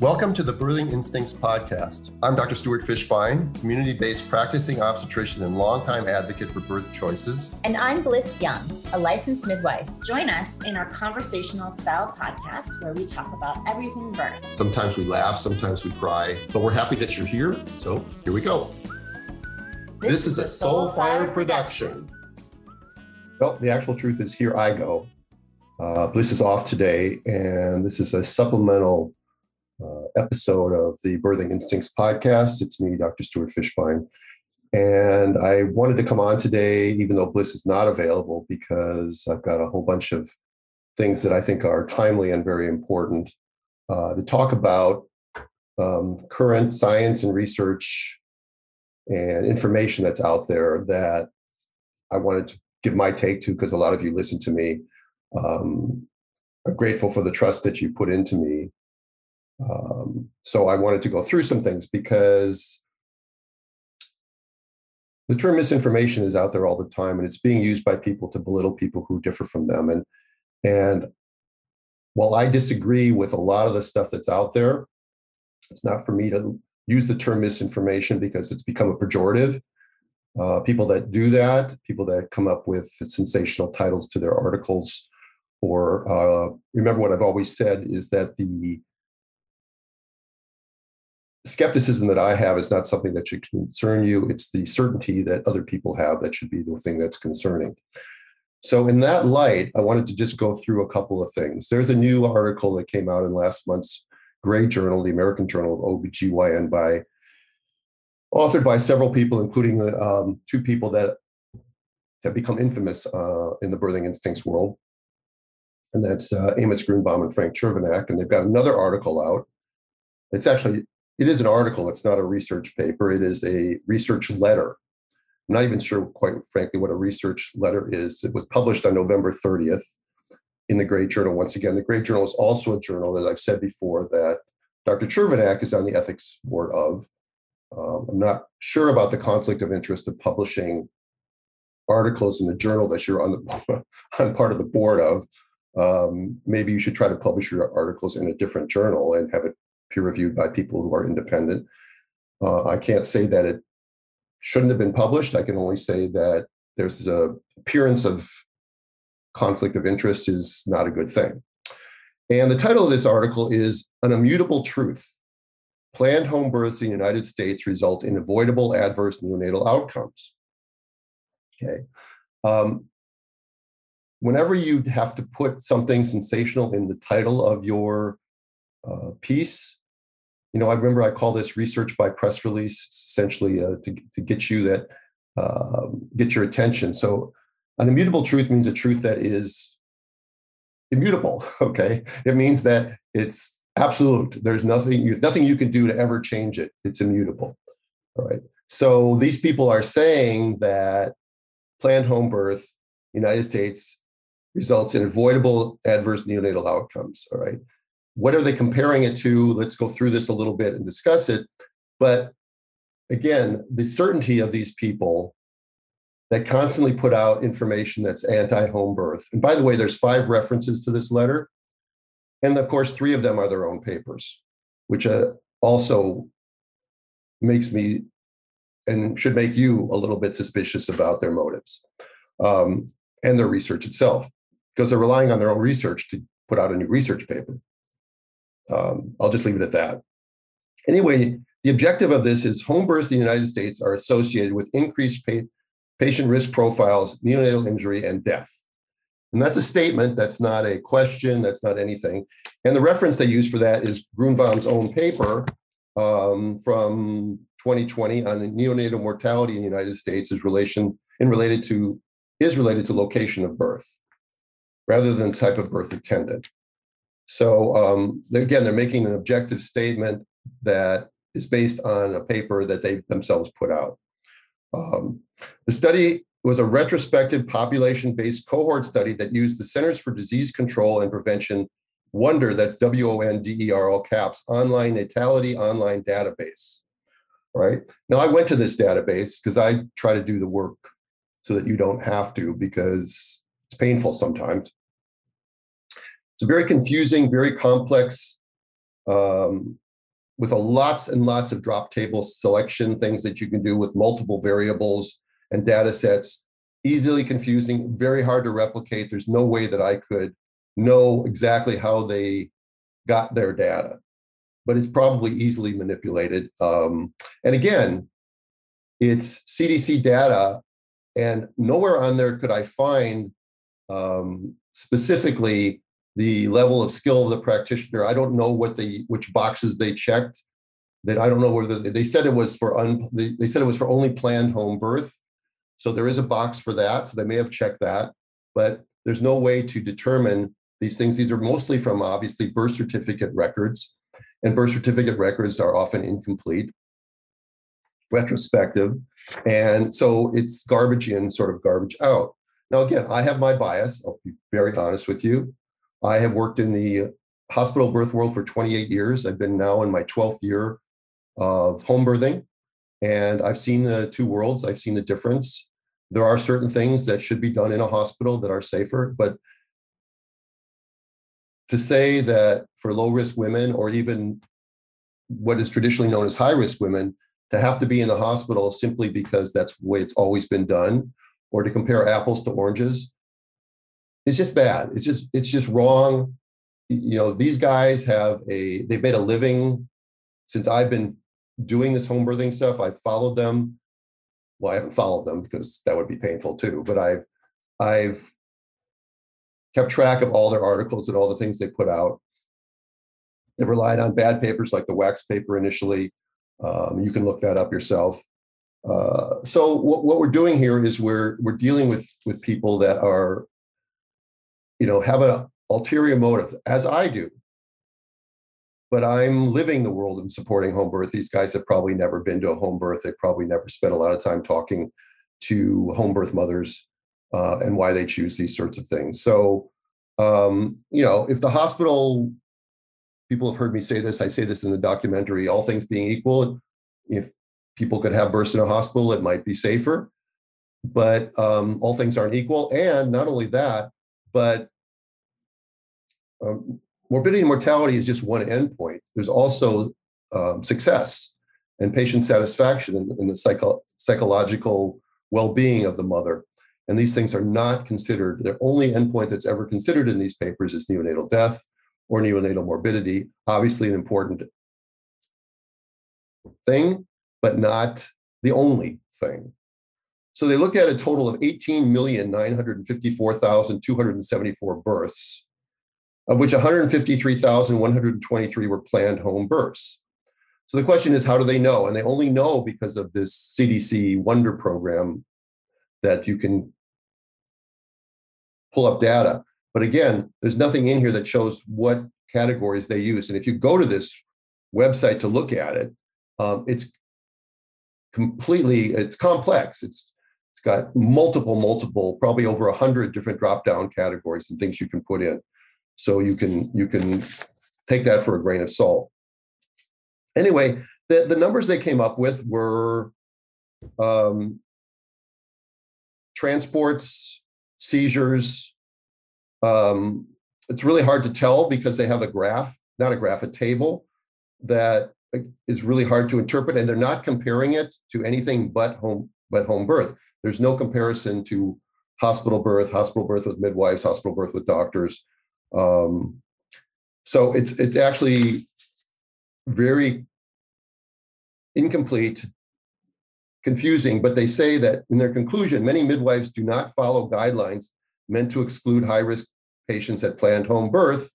Welcome to the Birthing Instincts podcast. I'm Dr. Stuart Fishbein, community based practicing obstetrician and longtime advocate for birth choices. And I'm Blyss Young, a licensed midwife. Join us in our conversational style podcast where we talk about everything birth. Sometimes we laugh, sometimes we cry, but we're happy that you're here. So here we go. This, this is a Soul Soulfire production. Well, the actual truth is here I go. Uh, Blyss is off today, and this is a supplemental uh, episode of the Birthing Instincts podcast. It's me, Dr. Stuart Fishbein. And I wanted to come on today, even though Blyss is not available, because I've got a whole bunch of things that I think are timely and very important uh, to talk about um, current science and research and information that's out there that I wanted to give my take to because a lot of you listen to me. Um, I'm grateful for the trust that you put into me um, so I wanted to go through some things because the term misinformation is out there all the time and it's being used by people to belittle people who differ from them. And and while I disagree with a lot of the stuff that's out there, it's not for me to use the term misinformation because it's become a pejorative. Uh, people that do that, people that come up with sensational titles to their articles, or uh, remember what I've always said is that the skepticism that I have is not something that should concern you. It's the certainty that other people have that should be the thing that's concerning. So, in that light, I wanted to just go through a couple of things. There's a new article that came out in last month's Grey Journal, the American Journal of OBGYN, by authored by several people, including the um, two people that have become infamous uh, in the birthing instincts world. And that's uh, Amos Grunebaum and Frank Chervenak. And they've got another article out. It's actually it is an article. It's not a research paper. It is a research letter. I'm not even sure, quite frankly, what a research letter is. It was published on November 30th in the Grey Journal. Once again, the Grey Journal is also a journal, as I've said before, that Dr. Chervenak is on the ethics board of. Um, I'm not sure about the conflict of interest of publishing articles in a journal that you're on the on part of the board of. Um, maybe you should try to publish your articles in a different journal and have it peer reviewed by people who are independent. Uh, I can't say that it shouldn't have been published. I can only say that there's a appearance of conflict of interest is not a good thing. And the title of this article is An Immutable Truth. Planned home births in the United States result in avoidable adverse neonatal outcomes. Okay. Um, whenever you have to put something sensational in the title of your uh, piece, you know, I remember I call this research by press release, essentially uh, to, to get you that, uh, get your attention. So an immutable truth means a truth that is immutable. Okay. It means that it's absolute. There's nothing, nothing you can do to ever change it. It's immutable. All right. So these people are saying that planned home birth, United States, results in avoidable adverse neonatal outcomes. All right what are they comparing it to? Let's go through this a little bit and discuss it. But again, the certainty of these people that constantly put out information that's anti-home birth. And by the way, there's five references to this letter. And of course, three of them are their own papers, which uh, also makes me and should make you a little bit suspicious about their motives um, and their research itself, because they're relying on their own research to put out a new research paper. Um, I'll just leave it at that. Anyway, the objective of this is home births in the United States are associated with increased pa- patient risk profiles, neonatal injury, and death. And that's a statement. That's not a question. That's not anything. And the reference they use for that is Grunebaum's own paper um, from 2020 on neonatal mortality in the United States is relation in related to is related to location of birth rather than type of birth attended. So um, again, they're making an objective statement that is based on a paper that they themselves put out. Um, the study was a retrospective population-based cohort study that used the Centers for Disease Control and Prevention Wonder, that's W-O-N-D-E-R, all caps, online natality online database. Right now, I went to this database because I try to do the work so that you don't have to because it's painful sometimes. It's very confusing, very complex um, with a lots and lots of drop table selection things that you can do with multiple variables and data sets. Easily confusing very hard to replicate. There's no way that i could know exactly how they got their data but it's probably easily manipulated. Um, and again it's cdc data and nowhere on there could i find um, specifically the level of skill of the practitioner. I don't know what the which boxes they checked. That I don't know whether they said it was for un, they, they said it was for only planned home birth. So there is a box for that. So they may have checked that, but there's no way to determine these things. These are mostly from obviously birth certificate records, and birth certificate records are often incomplete, retrospective, and so it's garbage in, sort of garbage out. Now, again, I have my bias. I'll be very honest with you. I have worked in the hospital birth world for 28 years. I've been now in my 12th year of home birthing, and I've seen the two worlds. I've seen the difference. There are certain things that should be done in a hospital that are safer, but to say that for low risk women or even what is traditionally known as high risk women to have to be in the hospital simply because that's the way it's always been done or to compare apples to oranges it's just bad. It's just it's just wrong. You know, these guys have a they've made a living since I've been doing this home birthing stuff. I've followed them. Well, I haven't followed them because that would be painful too. But I've I've kept track of all their articles and all the things they put out. They've relied on bad papers like the wax paper initially. Um, you can look that up yourself. Uh, so what, what we're doing here is we're we're dealing with with people that are you know, have an ulterior motive, as I do. But I'm living the world and supporting home birth. These guys have probably never been to a home birth. They've probably never spent a lot of time talking to home birth mothers uh, and why they choose these sorts of things. So, um, you know, if the hospital, people have heard me say this, I say this in the documentary, all things being equal, if people could have births in a hospital, it might be safer. But um, all things aren't equal. And not only that, but um, morbidity and mortality is just one endpoint. There's also um, success and patient satisfaction and, the psycho- psychological well-being of the mother. And these things are not considered. The only endpoint that's ever considered in these papers is neonatal death or neonatal morbidity. Obviously, an important thing, but not the only thing. So they looked at a total of 18,954,274 births, of which 153,123 were planned home births. So the question is, how do they know? And they only know because of this CDC Wonder program that you can pull up data. But again, there's nothing in here that shows what categories they use. And if you go to this website to look at it, um, it's completely it's complex. It's got multiple, multiple, probably over a hundred different drop-down categories and things you can put in. So you can you can take that for a grain of salt. Anyway, the, the numbers they came up with were um, transports, seizures. Um, it's really hard to tell because they have a graph, not a graph, a table that is really hard to interpret, and they're not comparing it to anything but home but home birth. There's no comparison to hospital birth, hospital birth with midwives, hospital birth with doctors. Um, so it's it's actually very incomplete, confusing. But they say that in their conclusion, many midwives do not follow guidelines meant to exclude high risk patients at planned home birth.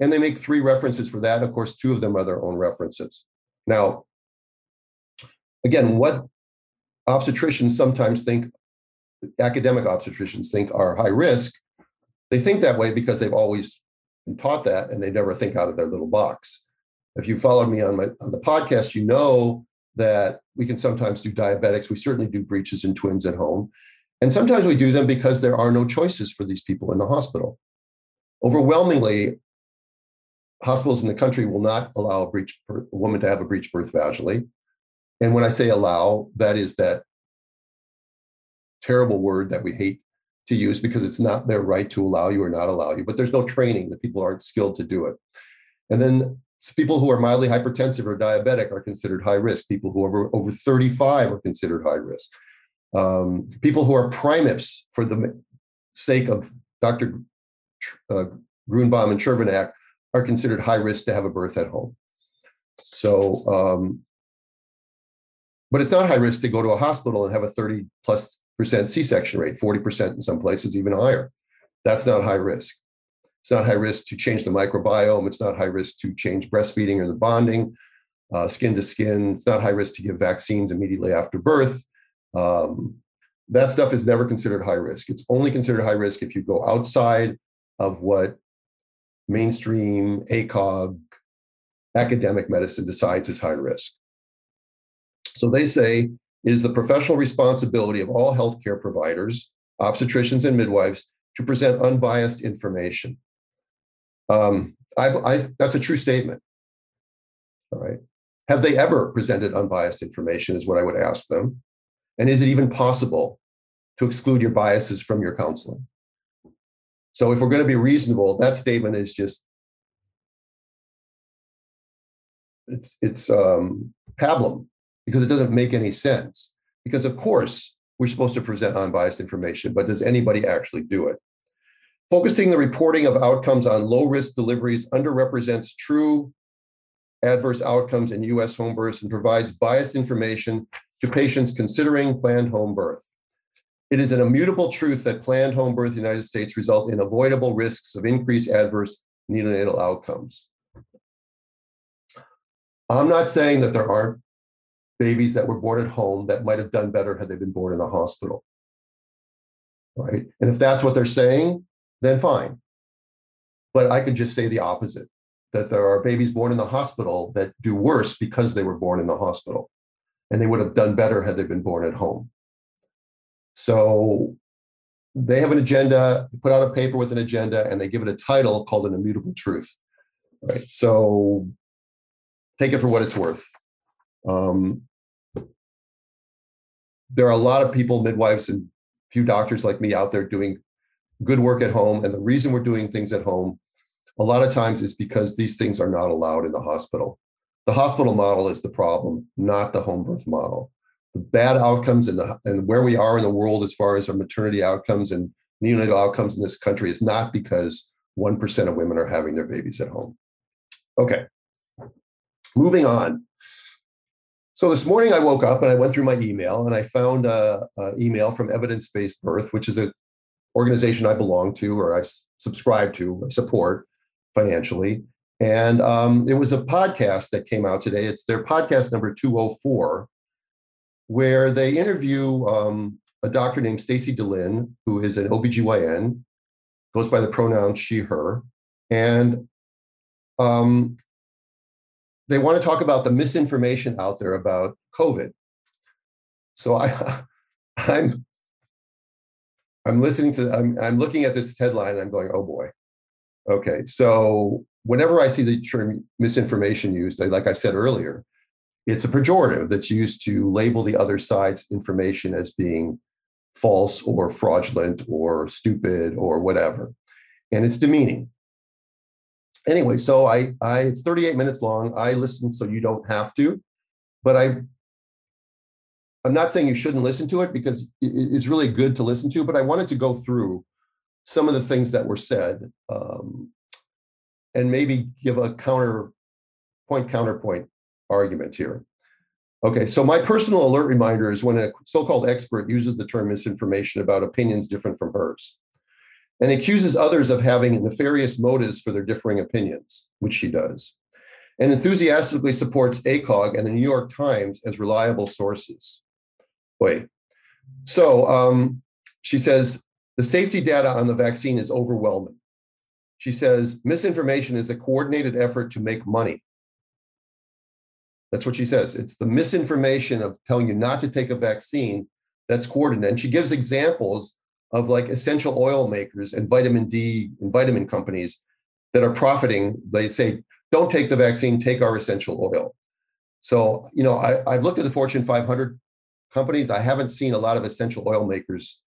And they make three references for that. Of course, two of them are their own references. Now, again, what obstetricians sometimes think, academic obstetricians think are high risk. They think that way because they've always been taught that and they never think out of their little box. If you followed me on my on the podcast, you know that we can sometimes do diabetics. We certainly do breeches and twins at home. And sometimes we do them because there are no choices for these people in the hospital. Overwhelmingly, hospitals in the country will not allow a breech a woman to have a breech birth vaginally. And when I say allow, that is that terrible word that we hate to use because it's not their right to allow you or not allow you, but there's no training. The people aren't skilled to do it. And then people who are mildly hypertensive or diabetic are considered high risk. People who are over, over 35 are considered high risk. Um, people who are primips, for the sake of Dr. Uh, Grunebaum and Chervenak, are considered high risk to have a birth at home. So, um, but it's not high risk to go to a hospital and have a 30 plus percent C-section rate, 40% in some places, even higher. That's not high risk. It's not high risk to change the microbiome. It's not high risk to change breastfeeding or the bonding, uh, skin to skin. It's not high risk to give vaccines immediately after birth. Um, that stuff is never considered high risk. It's only considered high risk if you go outside of what mainstream ACOG academic medicine decides is high risk. So they say it is the professional responsibility of all healthcare providers, obstetricians, and midwives to present unbiased information. Um, I, I, that's a true statement. All right. Have they ever presented unbiased information, is what I would ask them. And is it even possible to exclude your biases from your counseling? So, if we're going to be reasonable, that statement is just it's it's um, pablum because it doesn't make any sense. Because of course we're supposed to present unbiased information, but does anybody actually do it? Focusing the reporting of outcomes on low risk deliveries underrepresents true adverse outcomes in US home births and provides biased information to patients considering planned home birth. It is an immutable truth that planned home birth in the United States result in avoidable risks of increased adverse neonatal outcomes. I'm not saying that there aren't babies that were born at home that might have done better had they been born in the hospital. Right. And if that's what they're saying, then fine. But I could just say the opposite that there are babies born in the hospital that do worse because they were born in the hospital. And they would have done better had they been born at home. So they have an agenda, put out a paper with an agenda, and they give it a title called an immutable truth. Right. So take it for what it's worth. Um, there are a lot of people, midwives and few doctors like me out there doing good work at home. And the reason we're doing things at home a lot of times is because these things are not allowed in the hospital. The hospital model is the problem, not the home birth model. The bad outcomes and, the, and where we are in the world as far as our maternity outcomes and neonatal outcomes in this country is not because 1% of women are having their babies at home. Okay, moving on. So this morning I woke up and I went through my email and I found an email from Evidence Based Birth, which is an organization I belong to or I subscribe to, support financially. And um, it was a podcast that came out today. It's their podcast number 204, where they interview um, a doctor named Stacy DeLynn, who is an OBGYN, goes by the pronoun she, her. And um, they want to talk about the misinformation out there about COVID. So I, I'm, I'm listening to, I'm, I'm looking at this headline and I'm going, oh boy. Okay, so whenever I see the term misinformation used, like I said earlier, it's a pejorative that's used to label the other side's information as being false or fraudulent or stupid or whatever. And it's demeaning anyway, so I, I, it's 38 minutes long. I listen so you don't have to, but I, I'm not saying you shouldn't listen to it because it, it's really good to listen to, but I wanted to go through some of the things that were said um, and maybe give a counter point counterpoint argument here. Okay, so my personal alert reminder is when a so-called expert uses the term misinformation about opinions different from hers and accuses others of having nefarious motives for their differing opinions, which she does, and enthusiastically supports ACOG and the New York Times as reliable sources. Wait. So um, she says the safety data on the vaccine is overwhelming. She says misinformation is a coordinated effort to make money. That's what she says. It's the misinformation of telling you not to take a vaccine that's coordinated. And she gives examples of like essential oil makers and vitamin D and vitamin companies that are profiting. They say, don't take the vaccine, take our essential oil. So, you know, I, I've looked at the Fortune 500 companies. I haven't seen a lot of essential oil makers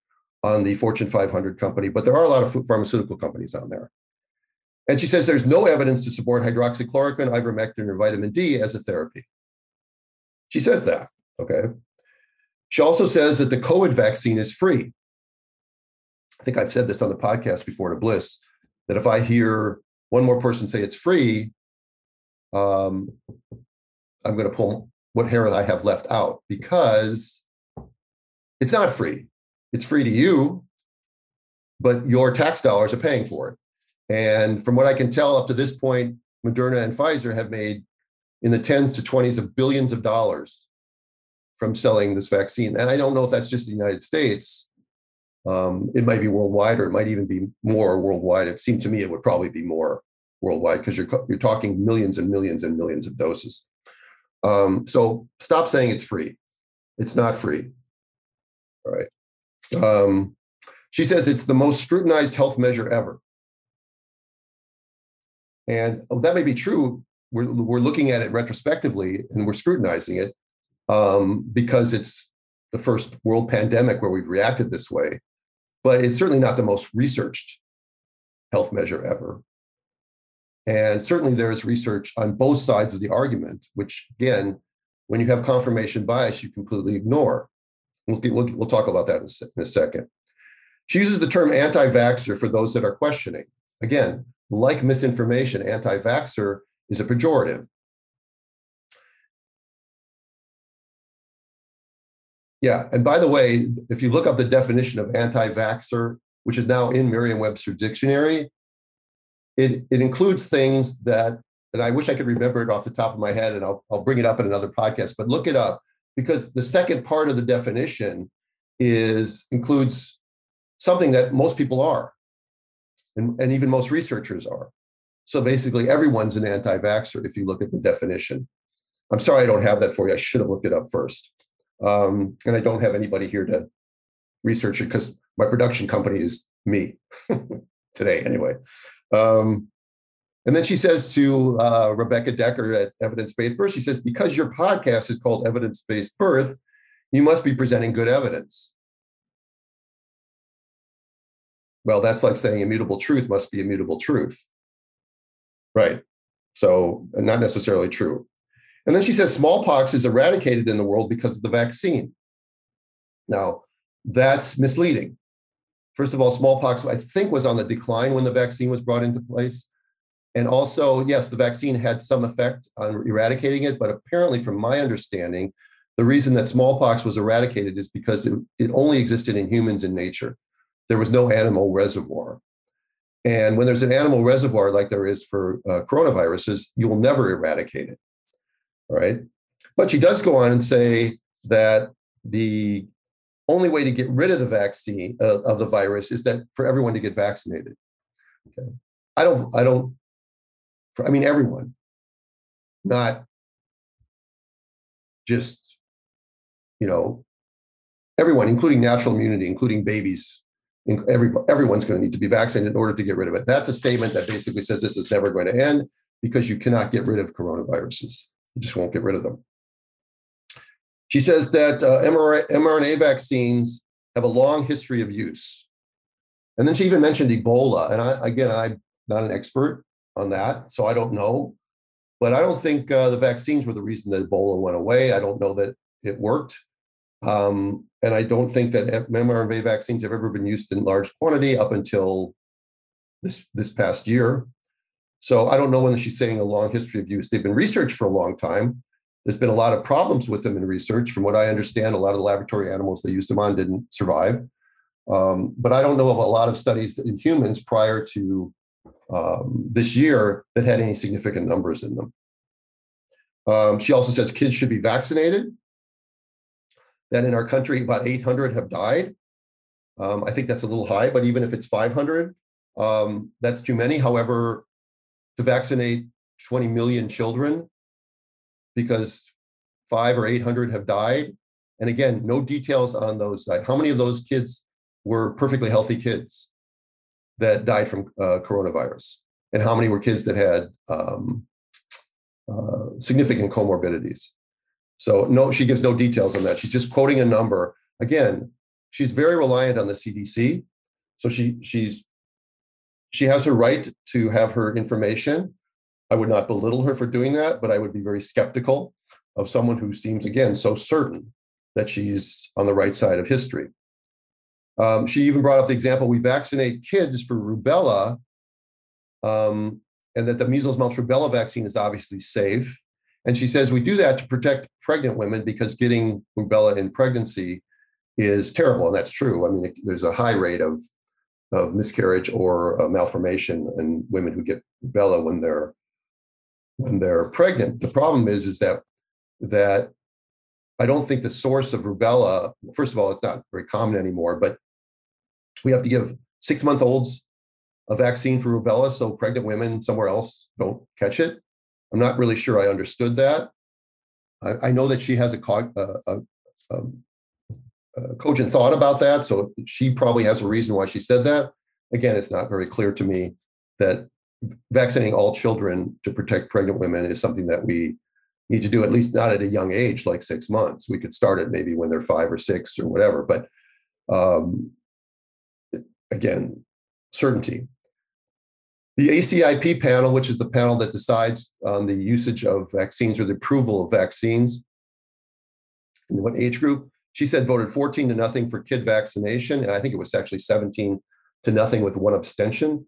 on the Fortune 500 company, but there are a lot of pharmaceutical companies on there. And she says there's no evidence to support hydroxychloroquine, ivermectin, or vitamin D as a therapy. She says that. Okay. She also says that the COVID vaccine is free. I think I've said this on the podcast before to Blyss that if I hear one more person say it's free, um, I'm going to pull what hair I have left out because it's not free. It's free to you, but your tax dollars are paying for it. And from what I can tell, up to this point, Moderna and Pfizer have made in the tens to 20s of billions of dollars from selling this vaccine. And I don't know if that's just the United States. Um, it might be worldwide, or it might even be more worldwide. It seemed to me it would probably be more worldwide because you're you're talking millions and millions and millions of doses. Um, so stop saying it's free. It's not free. All right. Um, she says it's the most scrutinized health measure ever. And that may be true. We're, we're looking at it retrospectively and we're scrutinizing it um, because it's the first world pandemic where we've reacted this way. But it's certainly not the most researched health measure ever. And certainly there is research on both sides of the argument, which again, when you have confirmation bias, you completely ignore. We'll, we'll, we'll talk about that in a, in a second. She uses the term anti vaxxer for those that are questioning. Again, like misinformation, anti vaxxer is a pejorative. Yeah, and by the way, if you look up the definition of anti vaxxer, which is now in Merriam Webster Dictionary, it, it includes things that, and I wish I could remember it off the top of my head, and I'll, I'll bring it up in another podcast, but look it up because the second part of the definition is includes something that most people are, and, and even most researchers are. So basically, everyone's an anti vaxxer if you look at the definition. I'm sorry I don't have that for you. I should have looked it up first. Um, and I don't have anybody here to research it because my production company is me today, anyway. Um, and then she says to uh, Rebecca Dekker at Evidence Based Birth, she says, because your podcast is called Evidence Based Birth, you must be presenting good evidence. Well, that's like saying immutable truth must be immutable truth. Right. So, not necessarily true. And then she says smallpox is eradicated in the world because of the vaccine. Now, that's misleading. First of all, smallpox, I think, was on the decline when the vaccine was brought into place. And also, yes, the vaccine had some effect on eradicating it, but apparently, from my understanding, the reason that smallpox was eradicated is because it, it only existed in humans in nature. There was no animal reservoir. And when there's an animal reservoir like there is for uh, coronaviruses, you will never eradicate it. Right. But she does go on and say that the only way to get rid of the vaccine uh, of the virus is that for everyone to get vaccinated. Okay. I don't, I don't, I mean, everyone, not just, you know, everyone, including natural immunity, including babies, every, everyone's going to need to be vaccinated in order to get rid of it. That's a statement that basically says this is never going to end because you cannot get rid of coronaviruses. You just won't get rid of them. She says that uh, mRNA vaccines have a long history of use. And then she even mentioned Ebola. And I, again, I'm not an expert on that, so I don't know. But I don't think uh, the vaccines were the reason that Ebola went away. I don't know that it worked. Um, and I don't think that mRNA vaccines have ever been used in large quantity up until this, this past year. So I don't know when she's saying a long history of use. They've been researched for a long time. There's been a lot of problems with them in research. From what I understand, a lot of the laboratory animals they used them on didn't survive. Um, but I don't know of a lot of studies in humans prior to um, this year that had any significant numbers in them. Um, she also says kids should be vaccinated. That in our country, about 800 have died. Um, I think that's a little high, but even if it's 500, um, that's too many. However, to vaccinate 20 million children because five or 800 have died. And again, no details on those. How many of those kids were perfectly healthy kids that died from uh, coronavirus? And how many were kids that had um, uh, significant comorbidities? So no, she gives no details on that. She's just quoting a number. Again, she's very reliant on the CDC. So she she's she has her right to have her information. I would not belittle her for doing that, but I would be very skeptical of someone who seems, again, so certain that she's on the right side of history. Um, she even brought up the example we vaccinate kids for rubella, um, and that the measles, mumps, rubella vaccine is obviously safe. And she says we do that to protect pregnant women because getting rubella in pregnancy is terrible, and that's true. I mean, there's a high rate of of miscarriage or malformation in women who get rubella when they're when they're pregnant. The problem is is that that I don't think the source of rubella. First of all, it's not very common anymore, but we have to give six month olds a vaccine for rubella so pregnant women somewhere else don't catch it. I'm not really sure I understood that. I, I know that she has a, a, a, um, cogent thought about that, so she probably has a reason why she said that. Again, it's not very clear to me that vaccinating all children to protect pregnant women is something that we need to do, at least not at a young age, like six months. We could start it maybe when they're five or six or whatever, but um, again, certainty. The ACIP panel, which is the panel that decides on the usage of vaccines or the approval of vaccines in what age group, she said voted 14 to nothing for kid vaccination. And I think it was actually 17 to nothing with one abstention.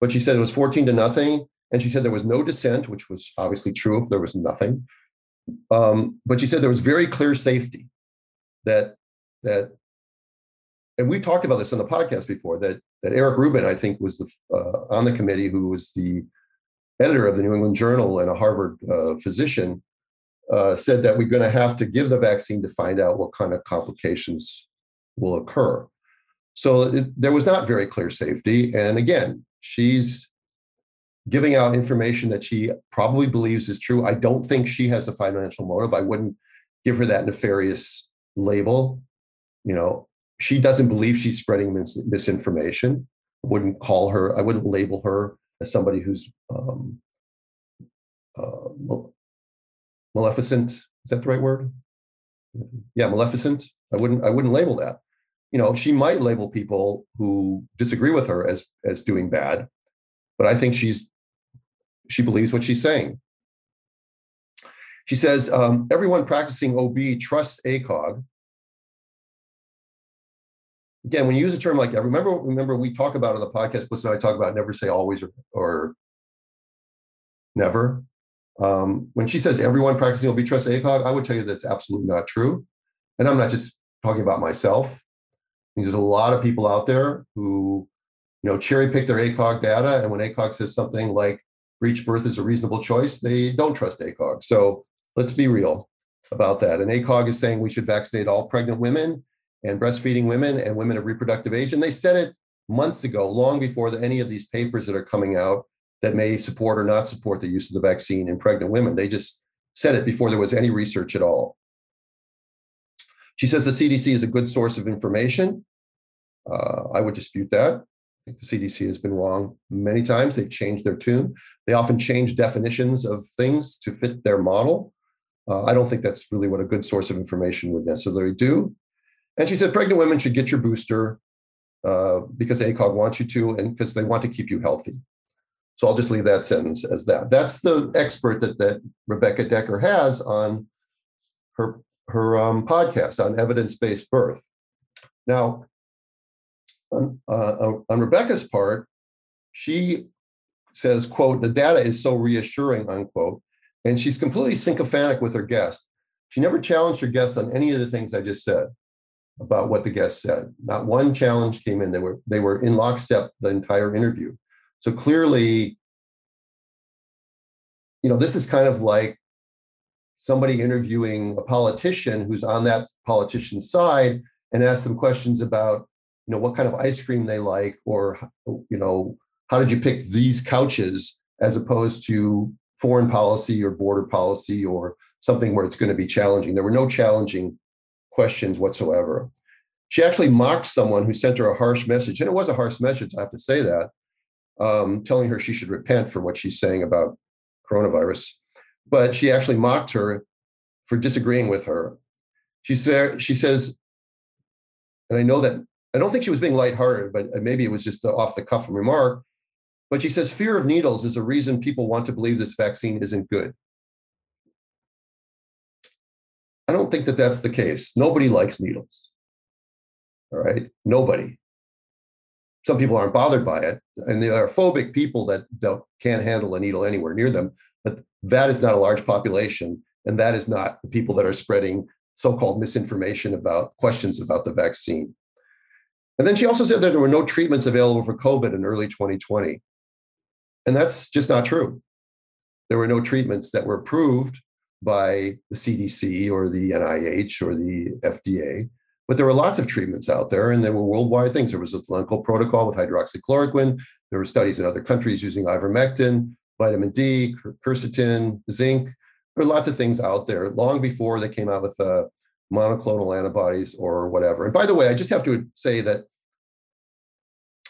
But she said it was 14 to nothing. And she said there was no dissent, which was obviously true if there was nothing. Um, but she said there was very clear safety that that and we talked about this on the podcast before that that Eric Rubin, I think, was the, uh, on the committee who was the editor of the New England Journal and a Harvard uh, physician, uh, said that we're going to have to give the vaccine to find out what kind of complications will occur. So it, there was not very clear safety. And again, she's giving out information that she probably believes is true. I don't think she has a financial motive. I wouldn't give her that nefarious label. You know, she doesn't believe she's spreading mis- misinformation. I wouldn't call her, I wouldn't label her as somebody who's um, uh, maleficent. Is that the right word? Yeah, maleficent. I wouldn't. I wouldn't label that. You know, she might label people who disagree with her as as doing bad, but I think she's she believes what she's saying. She says um, everyone practicing OB trusts ACOG again, when you use a term like remember, remember we talk about on the podcast, Blyss and I talk about never say always or, or never. Um, when she says everyone practicing OB trust ACOG, I would tell you that's absolutely not true. And I'm not just talking about myself. There's a lot of people out there who, you know, cherry pick their ACOG data, and when ACOG says something like breech birth is a reasonable choice, they don't trust ACOG. So let's be real about that. And ACOG is saying we should vaccinate all pregnant women and breastfeeding women and women of reproductive age. And they said it months ago, long before the, any of these papers that are coming out that may support or not support the use of the vaccine in pregnant women. They just said it before there was any research at all. She says the CDC is a good source of information. Uh, I would dispute that. I think the CDC has been wrong many times. They've changed their tune. They often change definitions of things to fit their model. Uh, I don't think that's really what a good source of information would necessarily do. And she said, pregnant women should get your booster uh, because ACOG wants you to and because they want to keep you healthy. So I'll just leave that sentence as that. That's the expert that, that Rebecca Dekker has on her, her um, podcast on evidence-based birth. Now, on, uh, on Rebecca's part, she says, quote, the data is so reassuring, unquote, and she's completely sycophantic with her guest. She never challenged her guests on any of the things I just said about what the guest said. Not one challenge came in. They were they were in lockstep the entire interview. So clearly, you know, this is kind of like somebody interviewing a politician who's on that politician's side and ask them questions about, you know, what kind of ice cream they like, or you know, how did you pick these couches as opposed to foreign policy or border policy or something where it's going to be challenging. There were no challenging questions whatsoever. She actually mocked someone who sent her a harsh message, and it was a harsh message, I have to say that, um, telling her she should repent for what she's saying about coronavirus. But she actually mocked her for disagreeing with her. She said, she says, and I know that I don't think she was being lighthearted, but maybe it was just an off the cuff remark. But she says fear of needles is a reason people want to believe this vaccine isn't good. I don't think that that's the case. Nobody likes needles. All right. Nobody. Some people aren't bothered by it. And there are phobic people that don't, can't handle a needle anywhere near them. But that is not a large population. And that is not the people that are spreading so called misinformation about questions about the vaccine. And then she also said that there were no treatments available for COVID in early 2020. And that's just not true. There were no treatments that were approved by the CDC or the NIH or the FDA. But there were lots of treatments out there, and there were worldwide things. There was a clinical protocol with hydroxychloroquine. There were studies in other countries using ivermectin, vitamin D, quercetin, zinc. There were lots of things out there long before they came out with uh, monoclonal antibodies or whatever. And by the way, I just have to say that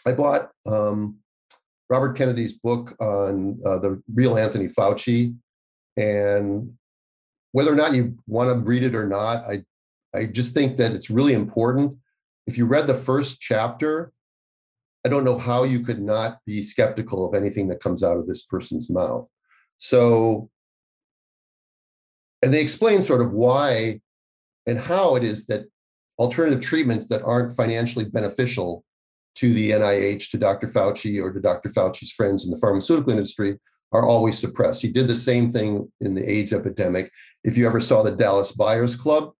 I bought um, Robert Kennedy's book on uh, the real Anthony Fauci, and whether or not you want to read it or not, I I just think that it's really important. If you read the first chapter, I don't know how you could not be skeptical of anything that comes out of this person's mouth. So, and they explain sort of why and how it is that alternative treatments that aren't financially beneficial to the NIH, to Dr. Fauci, or to Dr. Fauci's friends in the pharmaceutical industry are always suppressed. He did the same thing in the AIDS epidemic. If you ever saw the Dallas Buyers Club,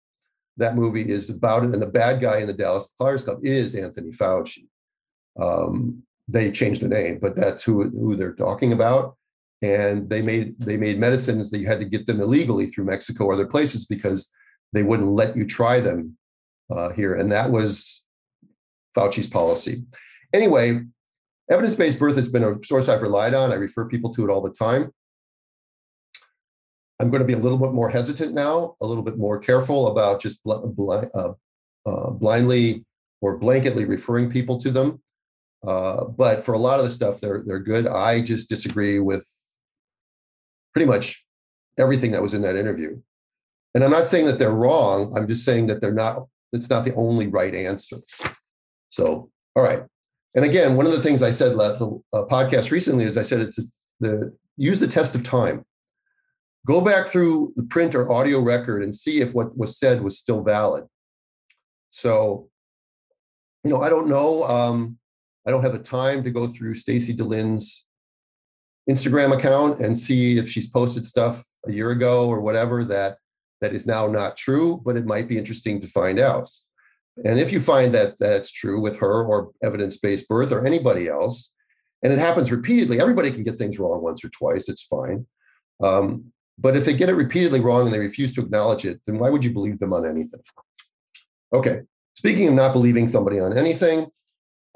that movie is about it. And the bad guy in the Dallas Buyers Club is Anthony Fauci. Um, they changed the name, but that's who, who they're talking about. And they made they made medicines that you had to get them illegally through Mexico or other places because they wouldn't let you try them uh, here. And that was Fauci's policy. Anyway, evidence based birth has been a source I've relied on. I refer people to it all the time. I'm going to be a little bit more hesitant now, a little bit more careful about just bl- bl- uh, uh, blindly or blanketly referring people to them. Uh, but for a lot of the stuff, they're they're good. I just disagree with pretty much everything that was in that interview. And I'm not saying that they're wrong. I'm just saying that they're not. It's not the only right answer. So, all right. And again, one of the things I said last the uh, podcast recently is I said it's a, the use the test of time go back through the print or audio record and see if what was said was still valid. So, you know, I don't know. Um, I don't have the time to go through Stacy DeLynne's Instagram account and see if she's posted stuff a year ago or whatever that that is now not true, but it might be interesting to find out. And if you find that that's true with her or evidence-based birth or anybody else, and it happens repeatedly, everybody can get things wrong once or twice. It's fine. Um, but if they get it repeatedly wrong and they refuse to acknowledge it, then why would you believe them on anything? Okay, speaking of not believing somebody on anything,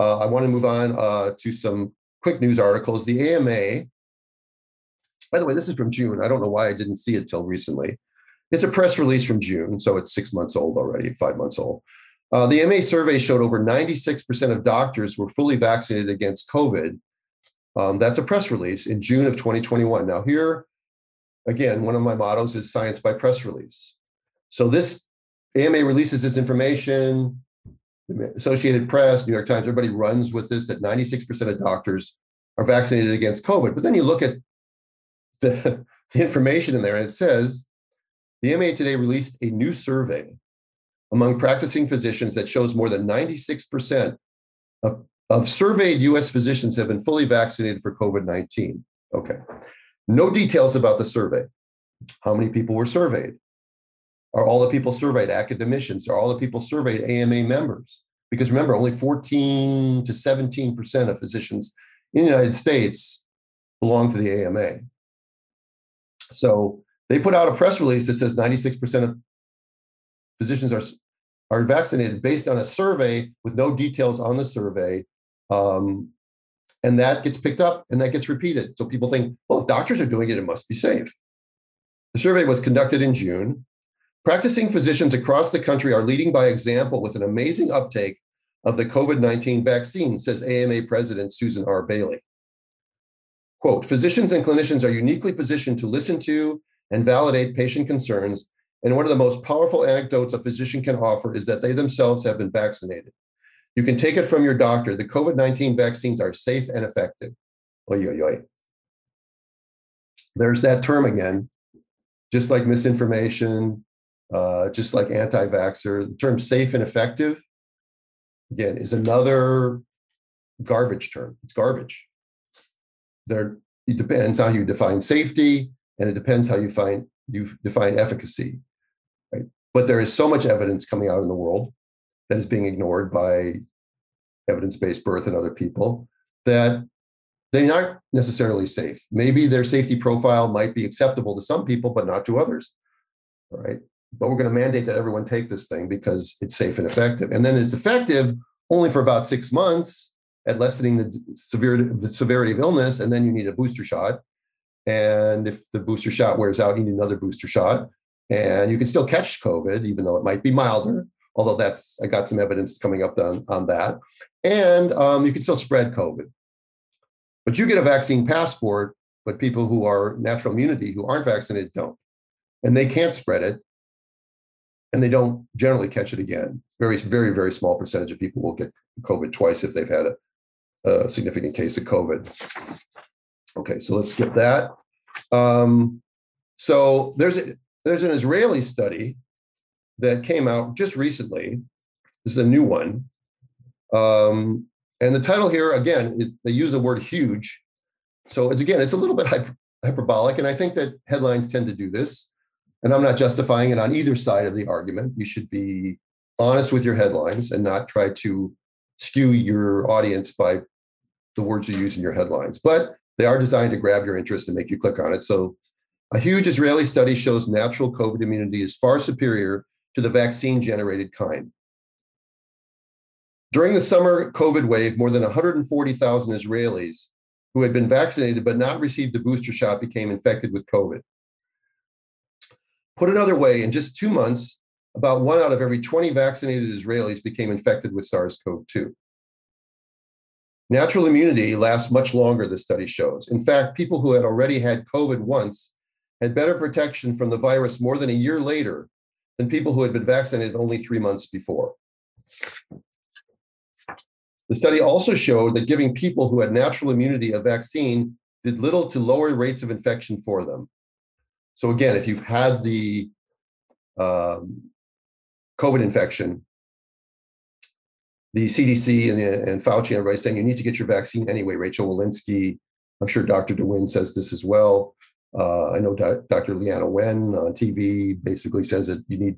uh, I want to move on uh, to some quick news articles. The AMA, by the way, this is from June. I don't know why I didn't see it till recently. It's a press release from June, so it's six months old already, five months old. Uh, the AMA survey showed over 96% of doctors were fully vaccinated against COVID. Um, that's a press release in June of 2021. Now, here again, one of my mottos is science by press release. So this AMA releases this information, the Associated Press, New York Times, everybody runs with this that 96% of doctors are vaccinated against COVID. But then you look at the, the information in there and it says the AMA today released a new survey among practicing physicians that shows more than 96% of, of surveyed US physicians have been fully vaccinated for COVID 19. Okay. No details about the survey. How many people were surveyed? Are all the people surveyed academicians? Are all the people surveyed AMA members? Because remember, only 14 to 17% of physicians in the United States belong to the AMA. So they put out a press release that says 96% of physicians are, are vaccinated based on a survey with no details on the survey. Um, and that gets picked up and that gets repeated. So people think, well, if doctors are doing it, it must be safe. The survey was conducted in June. Practicing physicians across the country are leading by example with an amazing uptake of the COVID 19 vaccine, says AMA President Susan R. Bailey. Quote Physicians and clinicians are uniquely positioned to listen to and validate patient concerns. And one of the most powerful anecdotes a physician can offer is that they themselves have been vaccinated. You can take it from your doctor. The COVID 19 vaccines are safe and effective. Oy, oy, oy. There's that term again, just like misinformation, uh, just like anti vaxxer. The term safe and effective, again, is another garbage term. It's garbage. There, it depends how you define safety, and it depends how you find you define efficacy. Right? But there is so much evidence coming out in the world that is being ignored by evidence-based birth and other people that they're not necessarily safe. Maybe their safety profile might be acceptable to some people, but not to others. Right. But we're going to mandate that everyone take this thing because it's safe and effective. And then it's effective only for about six months at lessening the severity, the severity of illness. And then you need a booster shot. And if the booster shot wears out, you need another booster shot. And you can still catch COVID, even though it might be milder. Although that's, I got some evidence coming up on, on that. And um, you can still spread COVID. But you get a vaccine passport, but people who are natural immunity who aren't vaccinated don't. And they can't spread it. And they don't generally catch it again. Very, very, very small percentage of people will get COVID twice if they've had a, a significant case of COVID. Okay, so let's skip that. Um, so there's a, there's an Israeli study that came out just recently. This is a new one. Um, and the title here, again, is, they use the word huge. So it's again, it's a little bit hyper, hyperbolic. And I think that headlines tend to do this. And I'm not justifying it on either side of the argument. You should be honest with your headlines and not try to skew your audience by the words you use in your headlines. But they are designed to grab your interest and make you click on it. So a huge Israeli study shows natural COVID immunity is far superior to the vaccine generated kind. During the summer COVID wave, more than 140,000 Israelis who had been vaccinated but not received a booster shot became infected with COVID. Put another way, in just two months, about one out of every 20 vaccinated Israelis became infected with SARS CoV 2. Natural immunity lasts much longer, the study shows. In fact, people who had already had COVID once had better protection from the virus more than a year later than people who had been vaccinated only three months before. The study also showed that giving people who had natural immunity a vaccine did little to lower rates of infection for them. So, again, if you've had the um, COVID infection, the CDC and, the, and Fauci and everybody saying you need to get your vaccine anyway. Rachel Walensky, I'm sure Dr. DeWin says this as well. Uh, I know Dr. Leana Wen on TV basically says that you need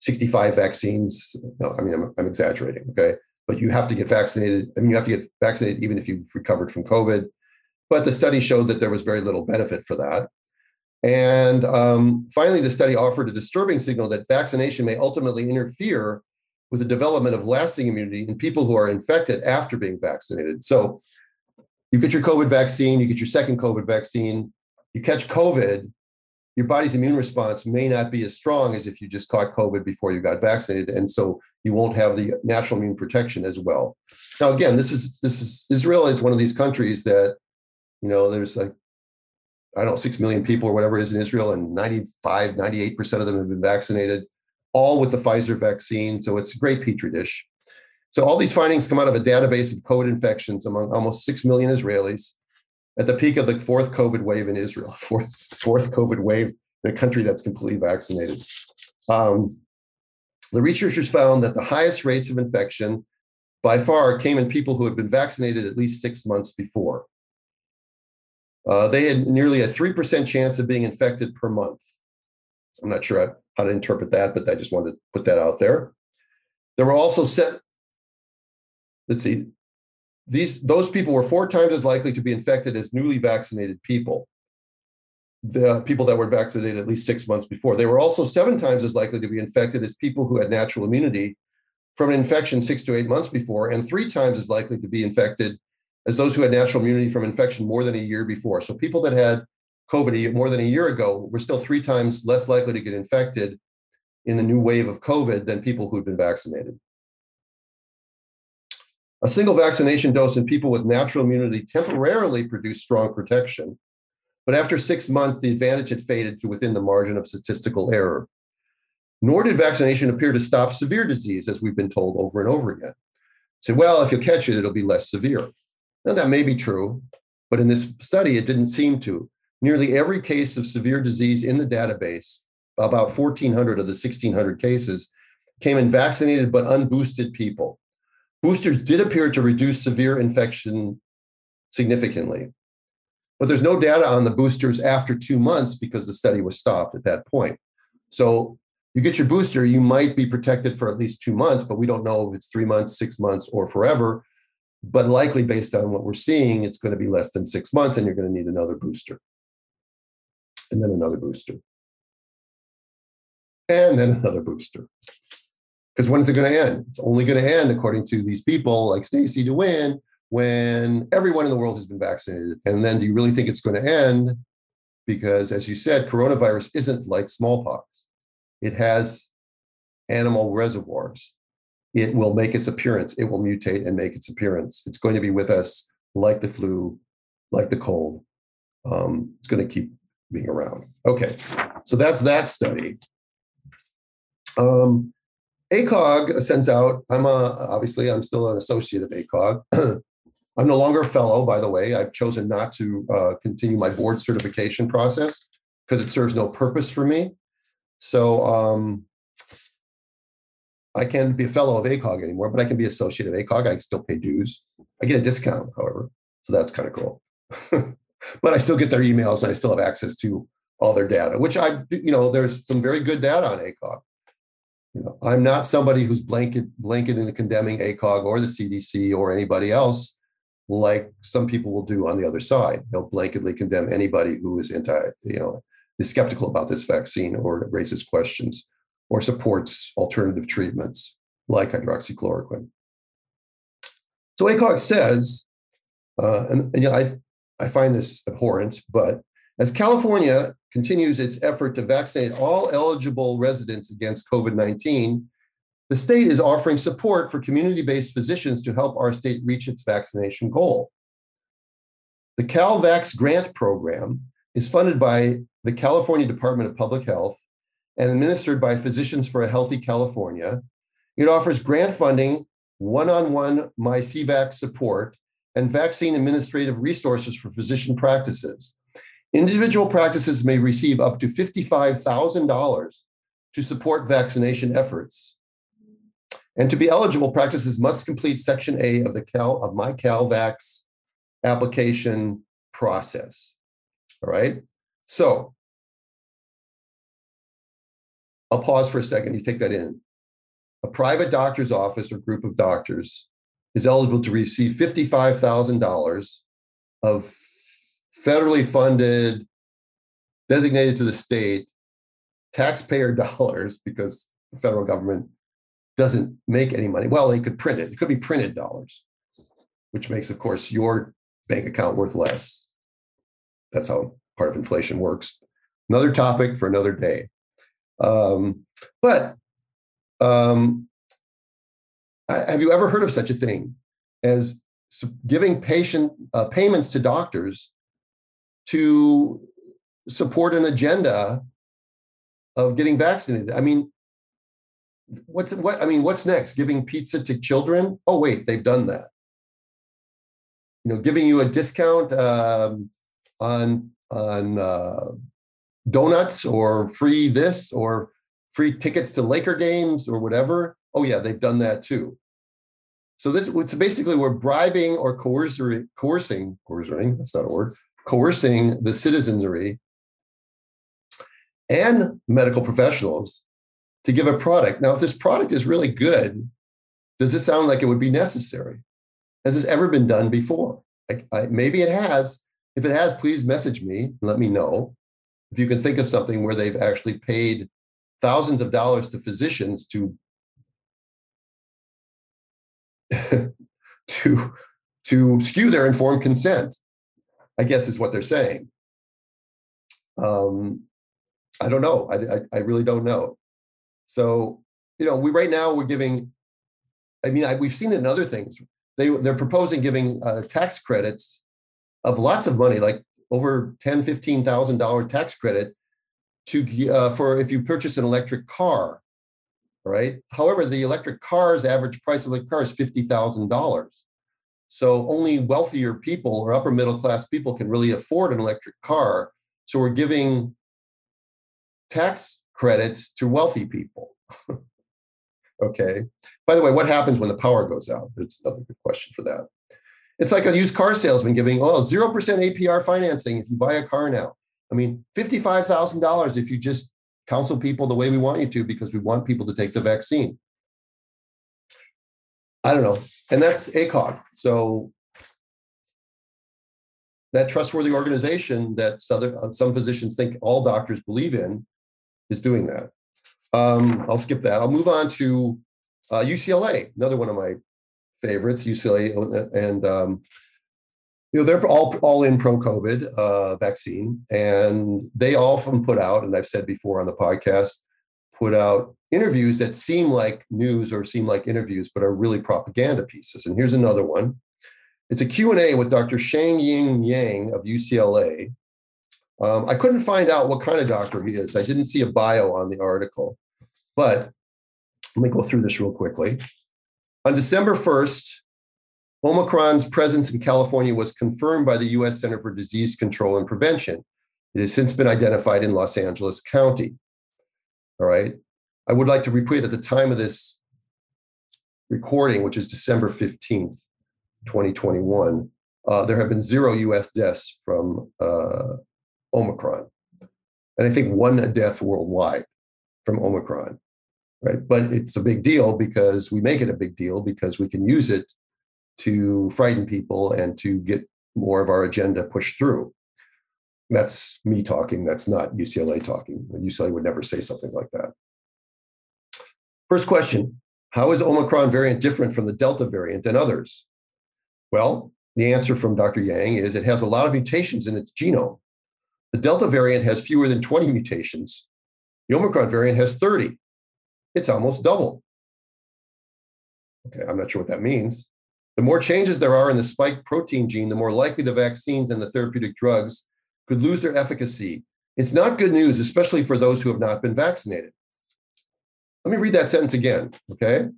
65 vaccines. No, I mean, I'm, I'm exaggerating, okay? but you have to get vaccinated. I mean, you have to get vaccinated even if you've recovered from COVID. But the study showed that there was very little benefit for that. And um, finally, the study offered a disturbing signal that vaccination may ultimately interfere with the development of lasting immunity in people who are infected after being vaccinated. So you get your COVID vaccine, you get your second COVID vaccine, you catch COVID, your body's immune response may not be as strong as if you just caught COVID before you got vaccinated. And so you won't have the natural immune protection as well. Now, again, this is this is Israel is one of these countries that, you know, there's like, I don't know, six million people or whatever it is in Israel, and 95, 98% of them have been vaccinated, all with the Pfizer vaccine. So it's a great petri dish. So all these findings come out of a database of COVID infections among almost six million Israelis at the peak of the fourth COVID wave in Israel, fourth, fourth COVID wave in a country that's completely vaccinated. Um, the researchers found that the highest rates of infection by far came in people who had been vaccinated at least six months before. Uh, they had nearly a 3% chance of being infected per month. I'm not sure how to interpret that, but I just wanted to put that out there. There were also set, let's see, these those people were four times as likely to be infected as newly vaccinated people. The people that were vaccinated at least six months before. They were also seven times as likely to be infected as people who had natural immunity from an infection six to eight months before and three times as likely to be infected as those who had natural immunity from infection more than a year before. So people that had covid more than a year ago were still three times less likely to get infected in the new wave of covid than people who'd been vaccinated a single vaccination dose in people with natural immunity temporarily produced strong protection, but after six months, the advantage had faded to within the margin of statistical error. Nor did vaccination appear to stop severe disease, as we've been told over and over again. Say, well, if you catch it, it'll be less severe. Now, that may be true, But in this study, it didn't seem to. Nearly every case of severe disease in the database, about 1,400 of the 1,600 cases, came in vaccinated but unboosted people. Boosters did appear to reduce severe infection significantly. But there's no data on the boosters after two months because the study was stopped at that point. So you get your booster, you might be protected for at least two months, but we don't know if it's three months, six months, or forever. But likely, based on what we're seeing, it's going to be less than six months, and you're going to need another booster. And then another booster. And then another booster. Because when is it going to end? It's only going to end, according to these people like Stacy DeWin, when everyone in the world has been vaccinated. And then do you really think it's going to end? Because, as you said, coronavirus isn't like smallpox it has animal reservoirs. It will make its appearance. It will mutate and make its appearance. It's going to be with us like the flu, like the cold. Um, it's going to keep being around. Okay, so that's that study. Um, ACOG sends out. I'm a, obviously I'm still an associate of ACOG. I'm no longer a fellow, by the way. I've chosen not to uh, continue my board certification process because it serves no purpose for me. So um, I can't be a fellow of ACOG anymore, but I can be associate of ACOG. I can still pay dues. I get a discount, however, so that's kind of cool. but I still get their emails and I still have access to all their data, which I, you know, there's some very good data on ACOG. You know, I'm not somebody who's blanket blanketing the condemning ACOG or the CDC or anybody else like some people will do on the other side. They'll blanketly condemn anybody who is anti, you know, is skeptical about this vaccine or raises questions or supports alternative treatments like hydroxychloroquine. So ACOG says, uh, and, and you know, I, I find this abhorrent, but as California continues its effort to vaccinate all eligible residents against COVID 19, the state is offering support for community based physicians to help our state reach its vaccination goal. The CalVax grant program is funded by the California Department of Public Health and administered by Physicians for a Healthy California. It offers grant funding, one on one MyCVAX support, and vaccine administrative resources for physician practices. Individual practices may receive up to $55,000 to support vaccination efforts. And to be eligible, practices must complete Section A of the Cal of my CalVax application process. All right. So I'll pause for a second. You take that in. A private doctor's office or group of doctors is eligible to receive $55,000 of federally funded, designated to the state, taxpayer dollars because the federal government doesn't make any money. Well, they could print it. It could be printed dollars, which makes, of course, your bank account worth less. That's how part of inflation works. Another topic for another day. Um, but um, have you ever heard of such a thing as giving patient uh, payments to doctors to support an agenda of getting vaccinated? I mean, what's what? I mean, what's next? Giving pizza to children? Oh, wait, they've done that. You know, giving you a discount um, on on uh, donuts or free this or free tickets to Laker games or whatever. Oh yeah, they've done that too. So this so basically we're bribing or coercing, coercing, coercing, that's not a word, coercing the citizenry and medical professionals to give a product. Now, if this product is really good, does this sound like it would be necessary? Has this ever been done before? I, I, maybe it has. If it has, please message me and let me know if you can think of something where they've actually paid thousands of dollars to physicians to to to skew their informed consent i guess is what they're saying um i don't know i i, I really don't know so you know we right now we're giving i mean I, we've seen it in other things they they're proposing giving uh, tax credits of lots of money like over ten, fifteen thousand dollar tax credit to uh, for if you purchase an electric car. Right. However, the electric car's average price of the car is fifty thousand dollars. So only wealthier people or upper middle class people can really afford an electric car. So we're giving tax credits to wealthy people. okay. By the way, what happens when the power goes out? It's another good question for that. It's like a used car salesman giving, oh, 0% APR financing if you buy a car now. I mean, $55,000 if you just counsel people the way we want you to because we want people to take the vaccine. I don't know. And that's ACOG. So that trustworthy organization that uh, some physicians think all doctors believe in is doing that. Um, I'll skip that. I'll move on to uh, UCLA, another one of my favorites, UCLA, and um, you know they're all all in pro COVID uh, vaccine, and they often put out, and I've said before on the podcast, put out interviews that seem like news or seem like interviews, but are really propaganda pieces. And here's another one. It's a Q&A with Dr. Shangying Yang of UCLA. Um, I couldn't find out what kind of doctor he is. I didn't see a bio on the article, but let me go through this real quickly. On December 1st, Omicron's presence in California was confirmed by the US Center for Disease Control and Prevention. It has since been identified in Los Angeles County. All right. I would like to repeat at the time of this recording, which is December 15th, 2021, uh, there have been zero US deaths from uh, Omicron. And I think one death worldwide from Omicron right? But it's a big deal because we make it a big deal because we can use it to frighten people and to get more of our agenda pushed through. That's me talking. That's not UCLA talking. UCLA would never say something like that. First question How is Omicron variant different from the Delta variant and others? Well, the answer from Dr. Yang is it has a lot of mutations in its genome. The Delta variant has fewer than 20 mutations. The Omicron variant has 30 it's almost double. Okay, I'm not sure what that means. The more changes there are in the spike protein gene, the more likely the vaccines and the therapeutic drugs could lose their efficacy. It's not good news, especially for those who have not been vaccinated. Let me read that sentence again, okay?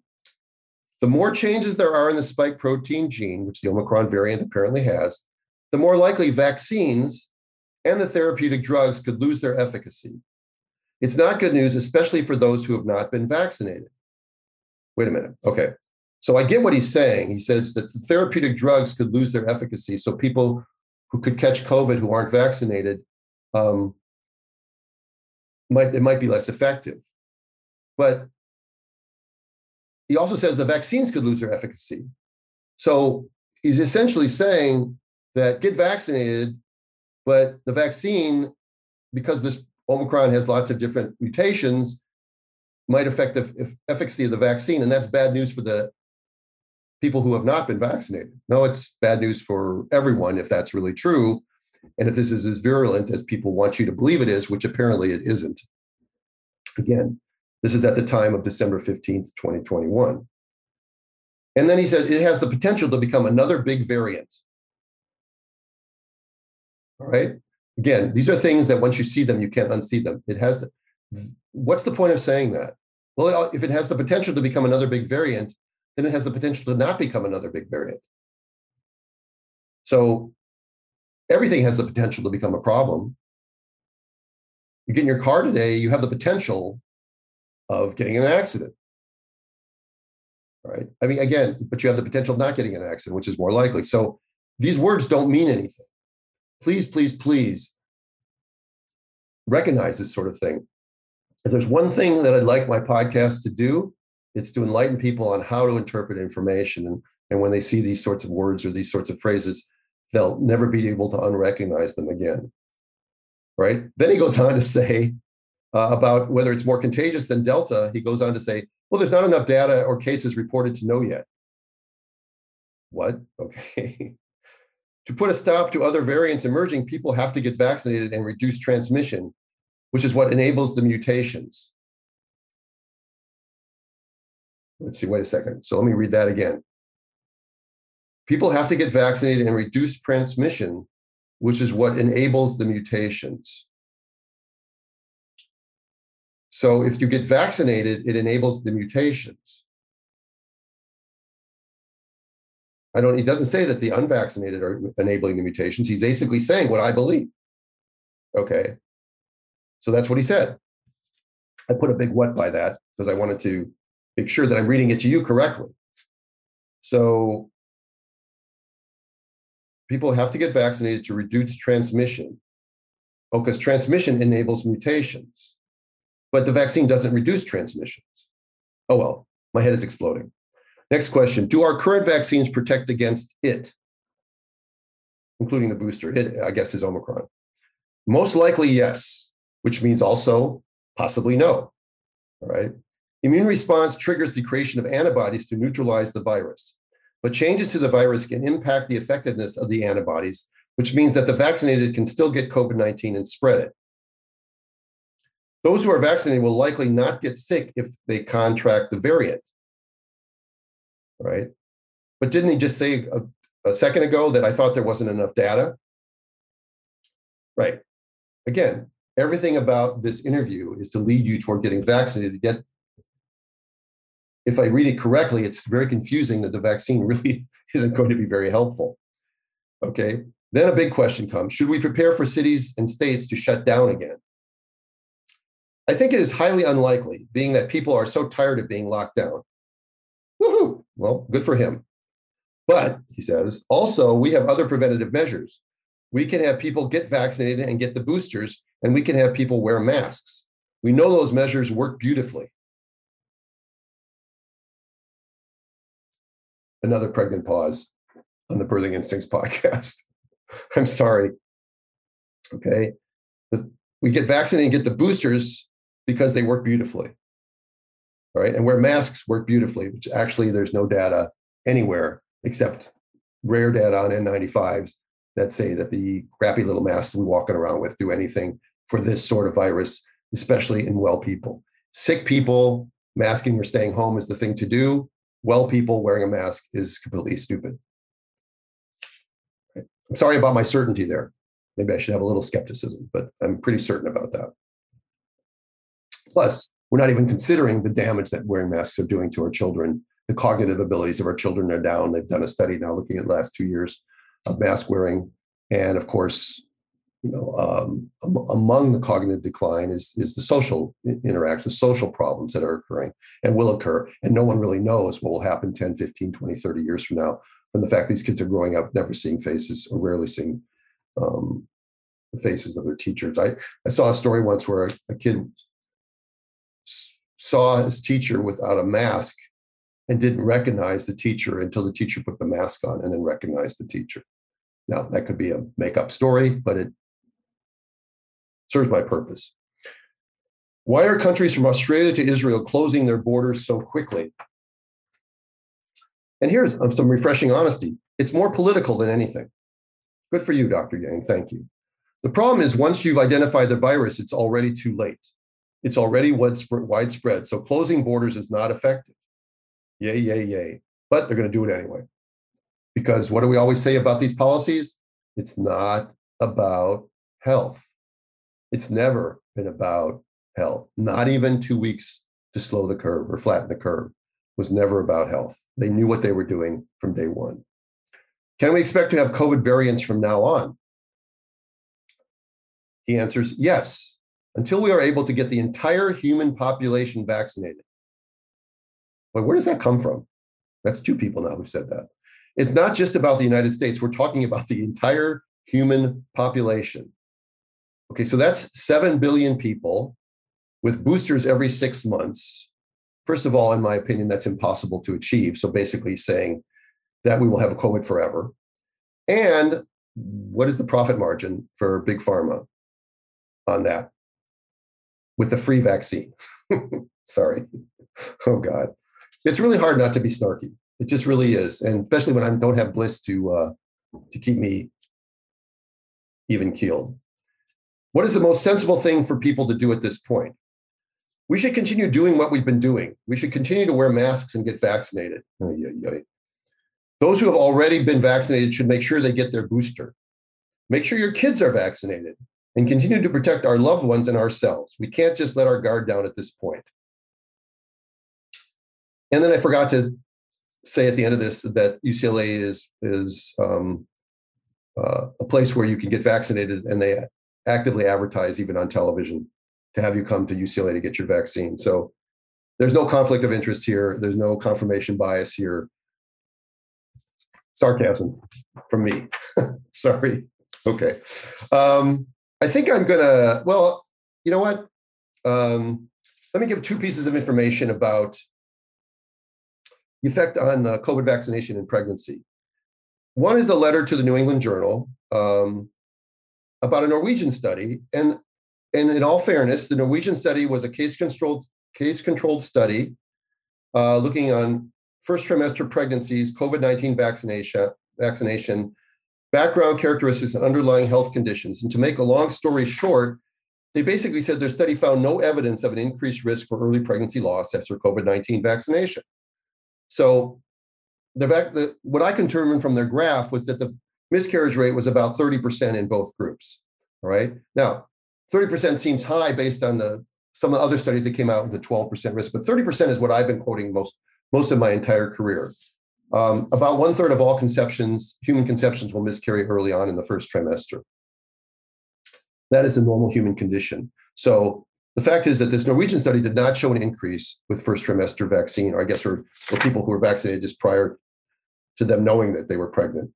The more changes there are in the spike protein gene, which the Omicron variant apparently has, the more likely vaccines and the therapeutic drugs could lose their efficacy. It's not good news, especially for those who have not been vaccinated. Wait a minute. Okay. So I get what he's saying. He says that the therapeutic drugs could lose their efficacy. So people who could catch COVID who aren't vaccinated um, might it might be less effective. But he also says the vaccines could lose their efficacy. So he's essentially saying that get vaccinated, but the vaccine, because this Omicron has lots of different mutations, might affect the efficacy of the vaccine. And that's bad news for the people who have not been vaccinated. No, it's bad news for everyone if that's really true. And if this is as virulent as people want you to believe it is, which apparently it isn't. Again, this is at the time of December 15th, 2021. And then he said it has the potential to become another big variant. All right. Again, these are things that once you see them, you can't unsee them. It has. What's the point of saying that? Well, if it has the potential to become another big variant, then it has the potential to not become another big variant. So everything has the potential to become a problem. You get in your car today, you have the potential of getting an accident. Right? I mean, again, but you have the potential of not getting an accident, which is more likely. So these words don't mean anything please, please, please recognize this sort of thing. If there's one thing that I'd like my podcast to do, it's to enlighten people on how to interpret information. And, and when they see these sorts of words or these sorts of phrases, they'll never be able to unrecognize them again. Right? Then he goes on to say uh, about whether it's more contagious than Delta. He goes on to say, well, there's not enough data or cases reported to know yet. What? Okay. To put a stop to other variants emerging, people have to get vaccinated and reduce transmission, which is what enables the mutations. Let's see, wait a second. So let me read that again. People have to get vaccinated and reduce transmission, which is what enables the mutations. So if you get vaccinated, it enables the mutations. I don't, he doesn't say that the unvaccinated are enabling the mutations. He's basically saying what I believe. Okay. So that's what he said. I put a big what by that because I wanted to make sure that I'm reading it to you correctly. So people have to get vaccinated to reduce transmission. Because transmission enables mutations, but the vaccine doesn't reduce transmissions. Oh, well, my head is exploding. Next question Do our current vaccines protect against it, including the booster? It, I guess, is Omicron. Most likely, yes, which means also possibly no. All right. Immune response triggers the creation of antibodies to neutralize the virus. But changes to the virus can impact the effectiveness of the antibodies, which means that the vaccinated can still get COVID 19 and spread it. Those who are vaccinated will likely not get sick if they contract the variant. Right? But didn't he just say a, a second ago that I thought there wasn't enough data? Right. Again, everything about this interview is to lead you toward getting vaccinated, yet if I read it correctly, it's very confusing that the vaccine really isn't going to be very helpful. Okay. Then a big question comes Should we prepare for cities and states to shut down again? I think it is highly unlikely, being that people are so tired of being locked down. Woohoo! Well, good for him. But, he says, also, we have other preventative measures. We can have people get vaccinated and get the boosters, and we can have people wear masks. We know those measures work beautifully. another pregnant pause on the Birthing Instincts podcast. I'm sorry. Okay. We get vaccinated and get the boosters because they work beautifully. All right. And wear masks work beautifully, which actually there's no data anywhere except rare data on N95s that say that the crappy little masks we're walking around with do anything for this sort of virus, especially in well people. Sick people, masking or staying home is the thing to do well people wearing a mask is completely stupid. I'm sorry about my certainty there. Maybe I should have a little skepticism, but I'm pretty certain about that. Plus, we're not even considering the damage that wearing masks are doing to our children. The cognitive abilities of our children are down. They've done a study now looking at the last two years of mask wearing. And of course, you know, um, among the cognitive decline is, is the social interaction, social problems that are occurring and will occur. And no one really knows what will happen 10, 15, 20, 30 years from now from the fact these kids are growing up never seeing faces or rarely seeing um, the faces of their teachers. I, I saw a story once where a, a kid saw his teacher without a mask and didn't recognize the teacher until the teacher put the mask on and then recognized the teacher. Now, that could be a make up story, but it serves my purpose. Why are countries from Australia to Israel closing their borders so quickly? And here's um, some refreshing honesty it's more political than anything. Good for you, Dr. Yang. Thank you. The problem is once you've identified the virus, it's already too late. It's already widespread. So closing borders is not effective. Yay, yay, yay. But they're going to do it anyway. Because what do we always say about these policies? It's not about health. It's never been about health, not even two weeks to slow the curve or flatten the curve was never about health. They knew what they were doing from day one. Can we expect to have COVID variants from now on? He answers yes, until we are able to get the entire human population vaccinated. But where does that come from? That's two people now who've said that. It's not just about the United States. We're talking about the entire human population. Okay, so that's 7 billion people with boosters every six months. First of all, in my opinion, that's impossible to achieve. So basically saying that we will have a COVID forever. And what is the profit margin for big pharma on that with the free vaccine? Sorry. Oh God. It's really hard not to be snarky. It just really is. And especially when I don't have Blyss to uh, to keep me even keeled. What is the most sensible thing for people to do at this point? We should continue doing what we've been doing. We should continue to wear masks and get vaccinated. Those who have already been vaccinated should make sure they get their booster. Make sure your kids are vaccinated and continue to protect our loved ones and ourselves. We can't just let our guard down at this point. And then I forgot to say at the end of this that UCLA is is um, uh, a place where you can get vaccinated, and they actively advertise even on television to have you come to UCLA to get your vaccine. So there's no conflict of interest here. There's no confirmation bias here. Sarcasm from me. Sorry. Okay. Um, I think I'm gonna. Well, you know what? Um, let me give two pieces of information about the effect on uh, COVID vaccination in pregnancy. One is a letter to the New England Journal um, about a Norwegian study, and and in all fairness, the Norwegian study was a case controlled case controlled study uh, looking on first trimester pregnancies, COVID nineteen vaccination vaccination, background characteristics, and underlying health conditions. And to make a long story short, they basically said their study found no evidence of an increased risk for early pregnancy loss after COVID 19 vaccination. So, the, the, what I can determine from their graph was that the miscarriage rate was about 30% in both groups. All right. Now, 30% seems high based on the some of the other studies that came out with the 12% risk, but 30% is what I've been quoting most most of my entire career. Um, about one third of all conceptions, human conceptions, will miscarry early on in the first trimester. That is a normal human condition. So the fact is that this Norwegian study did not show an increase with first trimester vaccine, or I guess for, for people who were vaccinated just prior to them knowing that they were pregnant.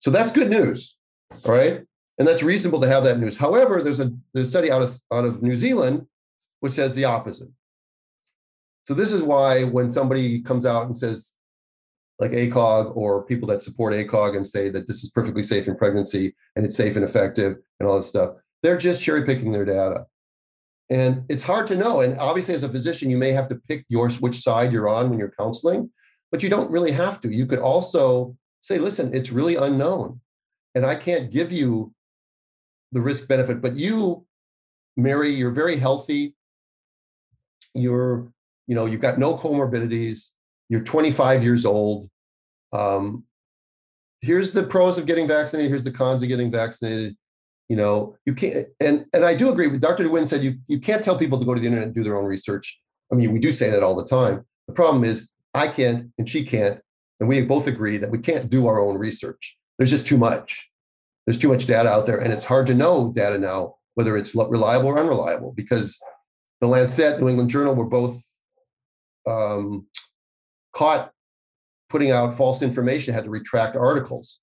So that's good news. Right. And that's reasonable to have that news. However, there's a, there's a study out of, out of New Zealand which says the opposite. So this is why when somebody comes out and says, like ACOG or people that support ACOG and say that this is perfectly safe in pregnancy and it's safe and effective and all this stuff, they're just cherry picking their data. And it's hard to know. And obviously, as a physician, you may have to pick yours which side you're on when you're counseling, but you don't really have to. You could also say, listen, it's really unknown. And I can't give you the risk benefit, but you, Mary, you're very healthy. You're, you know, you've got no comorbidities. You're 25 years old. Um, here's the pros of getting vaccinated. Here's the cons of getting vaccinated you know you can't and and i do agree with dr dewin said you you can't tell people to go to the internet and do their own research i mean we do say that all the time the problem is i can't and she can't and we both agree that we can't do our own research there's just too much there's too much data out there and it's hard to know data now whether it's reliable or unreliable because the lancet new england journal were both um, caught putting out false information had to retract articles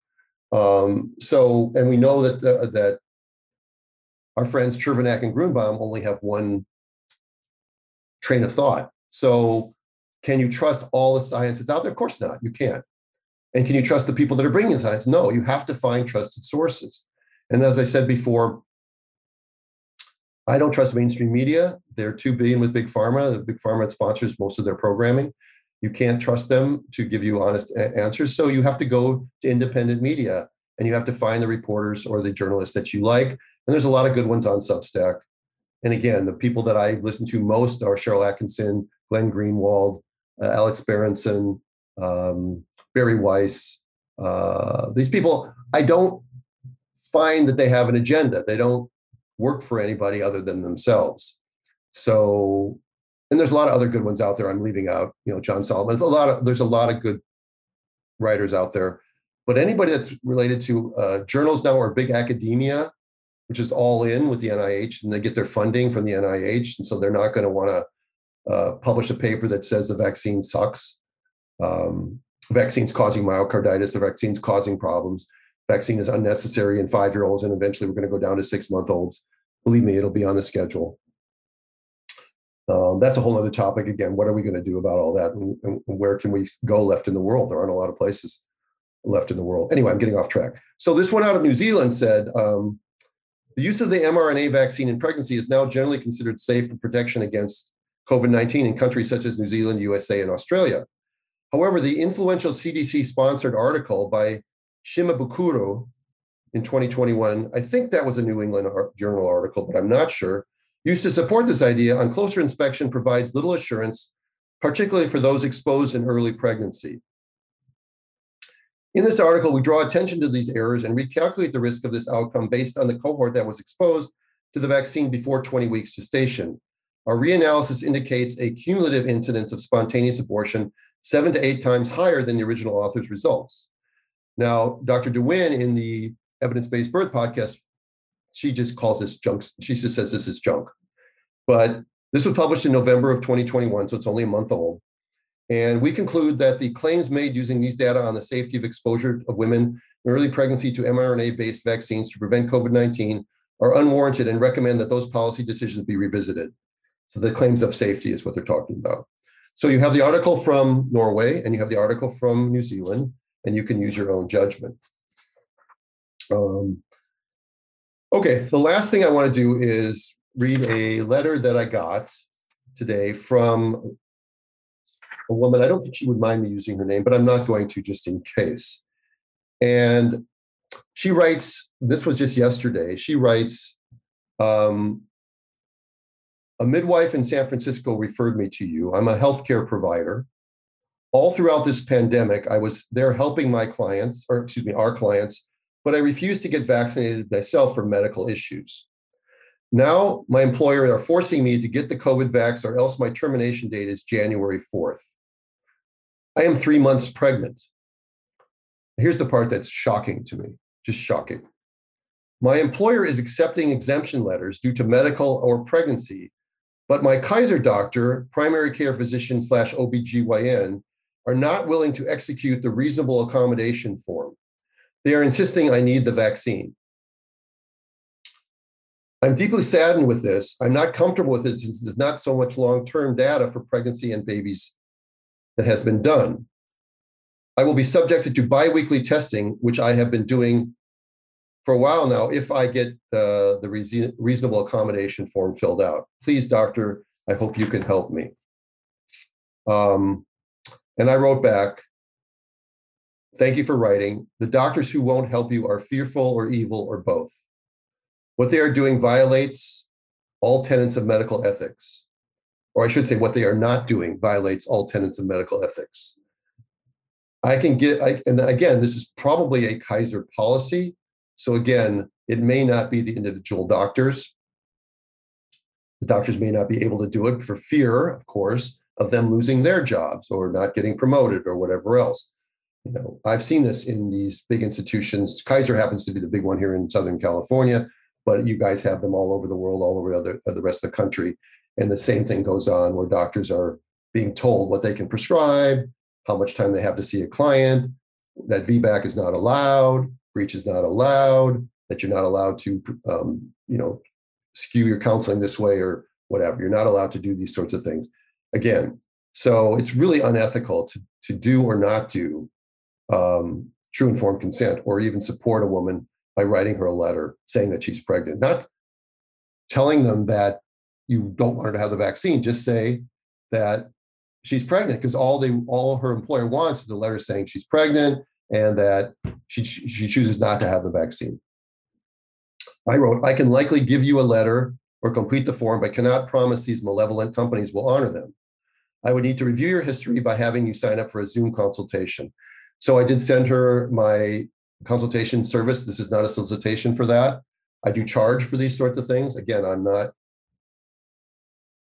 um, so and we know that the, that our friends Chervenak and Grunebaum only have one train of thought. So, can you trust all the science that's out there? Of course not. You can't. And can you trust the people that are bringing the science? No, you have to find trusted sources. And as I said before, I don't trust mainstream media. They're too big with big pharma. The big pharma sponsors most of their programming. You can't trust them to give you honest answers. So you have to go to independent media and you have to find the reporters or the journalists that you like and there's a lot of good ones on Substack. And again, the people that I listen to most are Sharyl Attkisson, Glenn Greenwald, uh, Alex Berenson, um, Bari Weiss. Uh, these people, I don't find that they have an agenda. They don't work for anybody other than themselves. So, and there's a lot of other good ones out there. I'm leaving out, you know, John Solomon. A lot of there's a lot of good writers out there. But anybody that's related to uh, journals now or big academia, which is all in with the NIH, and they get their funding from the NIH, and so they're not going to want to uh, publish a paper that says the vaccine sucks. Um, vaccines causing myocarditis, the vaccine's causing problems. Vaccine is unnecessary in five year olds, and eventually we're going to go down to six month olds. Believe me, it'll be on the schedule. Um, that's a whole other topic. Again, what are we going to do about all that, and, and where can we go left in the world? There aren't a lot of places left in the world. Anyway, I'm getting off track. So this one out of New Zealand said um, the use of the mRNA vaccine in pregnancy is now generally considered safe for protection against COVID 19 in countries such as New Zealand, USA, and Australia. However, the influential CDC sponsored article by Shimabukuro in 2021, I think that was a New England Journal article, but I'm not sure, used to support this idea on closer inspection provides little assurance, particularly for those exposed in early pregnancy. In this article, we draw attention to these errors and recalculate the risk of this outcome based on the cohort that was exposed to the vaccine before 20 weeks gestation. Our reanalysis indicates a cumulative incidence of spontaneous abortion seven to eight times higher than the original author's results. Now, Dr. DeWin in the evidence based birth podcast, she just calls this junk. She just says this is junk. But this was published in November of 2021, so it's only a month old. And we conclude that the claims made using these data on the safety of exposure of women in early pregnancy to mRNA based vaccines to prevent COVID 19 are unwarranted and recommend that those policy decisions be revisited. So the claims of safety is what they're talking about. So you have the article from Norway and you have the article from New Zealand, and you can use your own judgment. Um, okay, the last thing I want to do is read a letter that I got today from a woman. I don't think she would mind me using her name, but I'm not going to just in case. And she writes, this was just yesterday, she writes, um, a midwife in San Francisco referred me to you. I'm a healthcare provider. All throughout this pandemic, I was there helping my clients, or excuse me, our clients, but I refused to get vaccinated myself for medical issues. Now, my employer are forcing me to get the COVID vax, or else my termination date is January 4th. I am three months pregnant. Here's the part that's shocking to me, just shocking. My employer is accepting exemption letters due to medical or pregnancy, but my Kaiser doctor, primary care physician slash OBGYN, are not willing to execute the reasonable accommodation form. They are insisting I need the vaccine. I'm deeply saddened with this. I'm not comfortable with it since there's not so much long term data for pregnancy and babies that has been done. I will be subjected to biweekly testing, which I have been doing for a while now if I get the, the reasonable accommodation form filled out. Please, doctor, I hope you can help me. Um, and I wrote back, Thank you for writing. The doctors who won't help you are fearful or evil or both. What they are doing violates all tenets of medical ethics. Or I should say, what they are not doing violates all tenets of medical ethics. I can get, I, and again, this is probably a Kaiser policy. So again, it may not be the individual doctors. The doctors may not be able to do it for fear, of course, of them losing their jobs or not getting promoted or whatever else. You know, I've seen this in these big institutions. Kaiser happens to be the big one here in Southern California, but you guys have them all over the world, all over the, other, the rest of the country. And the same thing goes on where doctors are being told what they can prescribe, how much time they have to see a client, that VBAC is not allowed, breech is not allowed, that you're not allowed to, um, you know, skew your counseling this way or whatever. You're not allowed to do these sorts of things. Again, so it's really unethical to, to do or not do um, true informed consent or even support a woman by writing her a letter saying that she's pregnant. Not telling them that you don't want her to have the vaccine, just say that she's pregnant because all they all her employer wants is a letter saying she's pregnant and that she she chooses not to have the vaccine. I wrote, I can likely give you a letter or complete the form, but cannot promise these malevolent companies will honor them. I would need to review your history by having you sign up for a Zoom consultation. So I did send her my consultation service. This is not a solicitation for that. I do charge for these sorts of things. Again, I'm not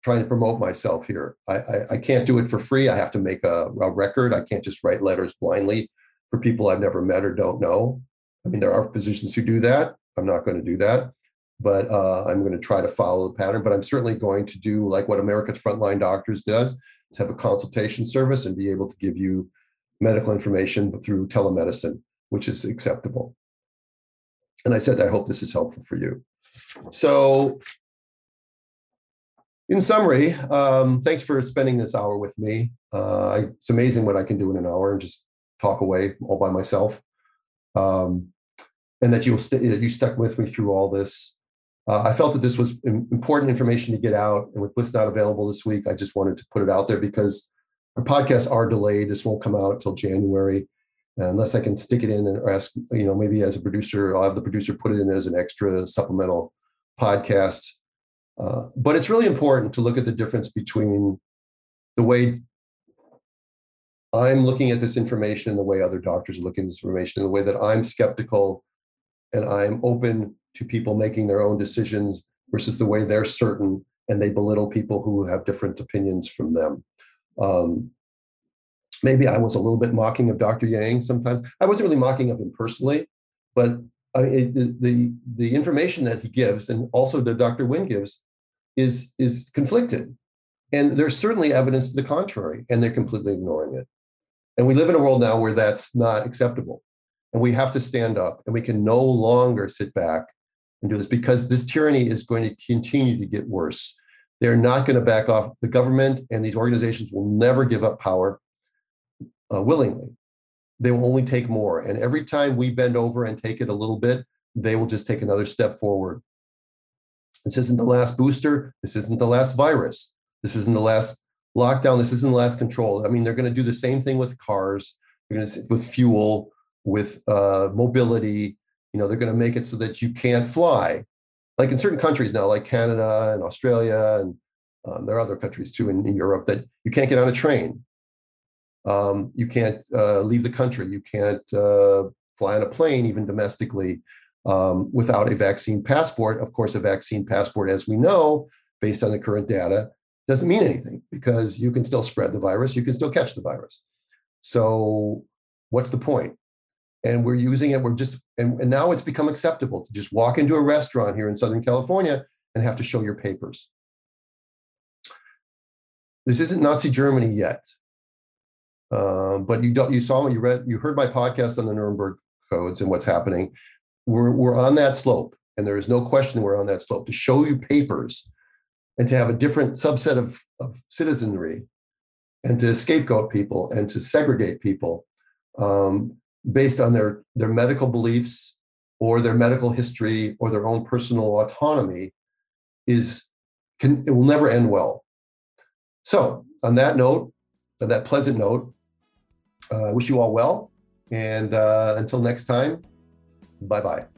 trying to promote myself here. I, I, I, can't do it for free. I have to make a, a, record. I can't just write letters blindly for people I've never met or don't know. I mean, there are physicians who do that. I'm not going to do that, but uh, I'm going to try to follow the pattern. But I'm certainly going to do like what America's Frontline Doctors does: to have a consultation service and be able to give you medical information through telemedicine, which is acceptable. And I said, I hope this is helpful for you. So in summary, um, thanks for spending this hour with me. Uh, it's amazing what I can do in an hour and just talk away all by myself. Um, and that you st- you stuck with me through all this. Uh, I felt that this was important information to get out, and with what's not available this week, I just wanted to put it out there because our podcasts are delayed. This won't come out until January, unless I can stick it in and ask. You know, maybe as a producer, I'll have the producer put it in as an extra supplemental podcast uh, but it's really important to look at the difference between the way I'm looking at this information and the way other doctors are looking at this information, the way that I'm skeptical and I'm open to people making their own decisions versus the way they're certain and they belittle people who have different opinions from them. Um, maybe I was a little bit mocking of Dr. Yang sometimes. I wasn't really mocking of him personally, but I mean, the, the information that he gives and also that Dr. Nguyen gives is is conflicted, and there's certainly evidence to the contrary, and they're completely ignoring it. And we live in a world now where that's not acceptable, and we have to stand up, and we can no longer sit back and do this because this tyranny is going to continue to get worse. They're not going to back off. The government and these organizations will never give up power uh, willingly. They will only take more. And every time we bend over and take it a little bit, they will just take another step forward. This isn't the last booster. This isn't the last virus. This isn't the last lockdown. This isn't the last control. I mean, they're going to do the same thing with cars. They're going to with fuel, with uh, mobility. You know, they're going to make it so that you can't fly, like in certain countries now, like Canada and Australia, and um, there are other countries too in, in Europe that you can't get on a train um, you can't uh, leave the country. You can't uh, fly on a plane, even domestically, um, without a vaccine passport. Of course, a vaccine passport, as we know, based on the current data, doesn't mean anything because you can still spread the virus, you can still catch the virus. So, what's the point? And we're using it, we're just, and, and now it's become acceptable to just walk into a restaurant here in Southern California and have to show your papers. This isn't Nazi Germany yet. Um, but you don't, you saw you read, you heard my podcast on the Nuremberg codes and what's happening. We're, we're on that slope, and there is no question we're on that slope. To show you papers and to have a different subset of, of citizenry and to scapegoat people and to segregate people um, based on their, their medical beliefs or their medical history or their own personal autonomy is can it will never end well. So on that note, on that pleasant note, uh, wish you all well. And uh, until next time, bye bye.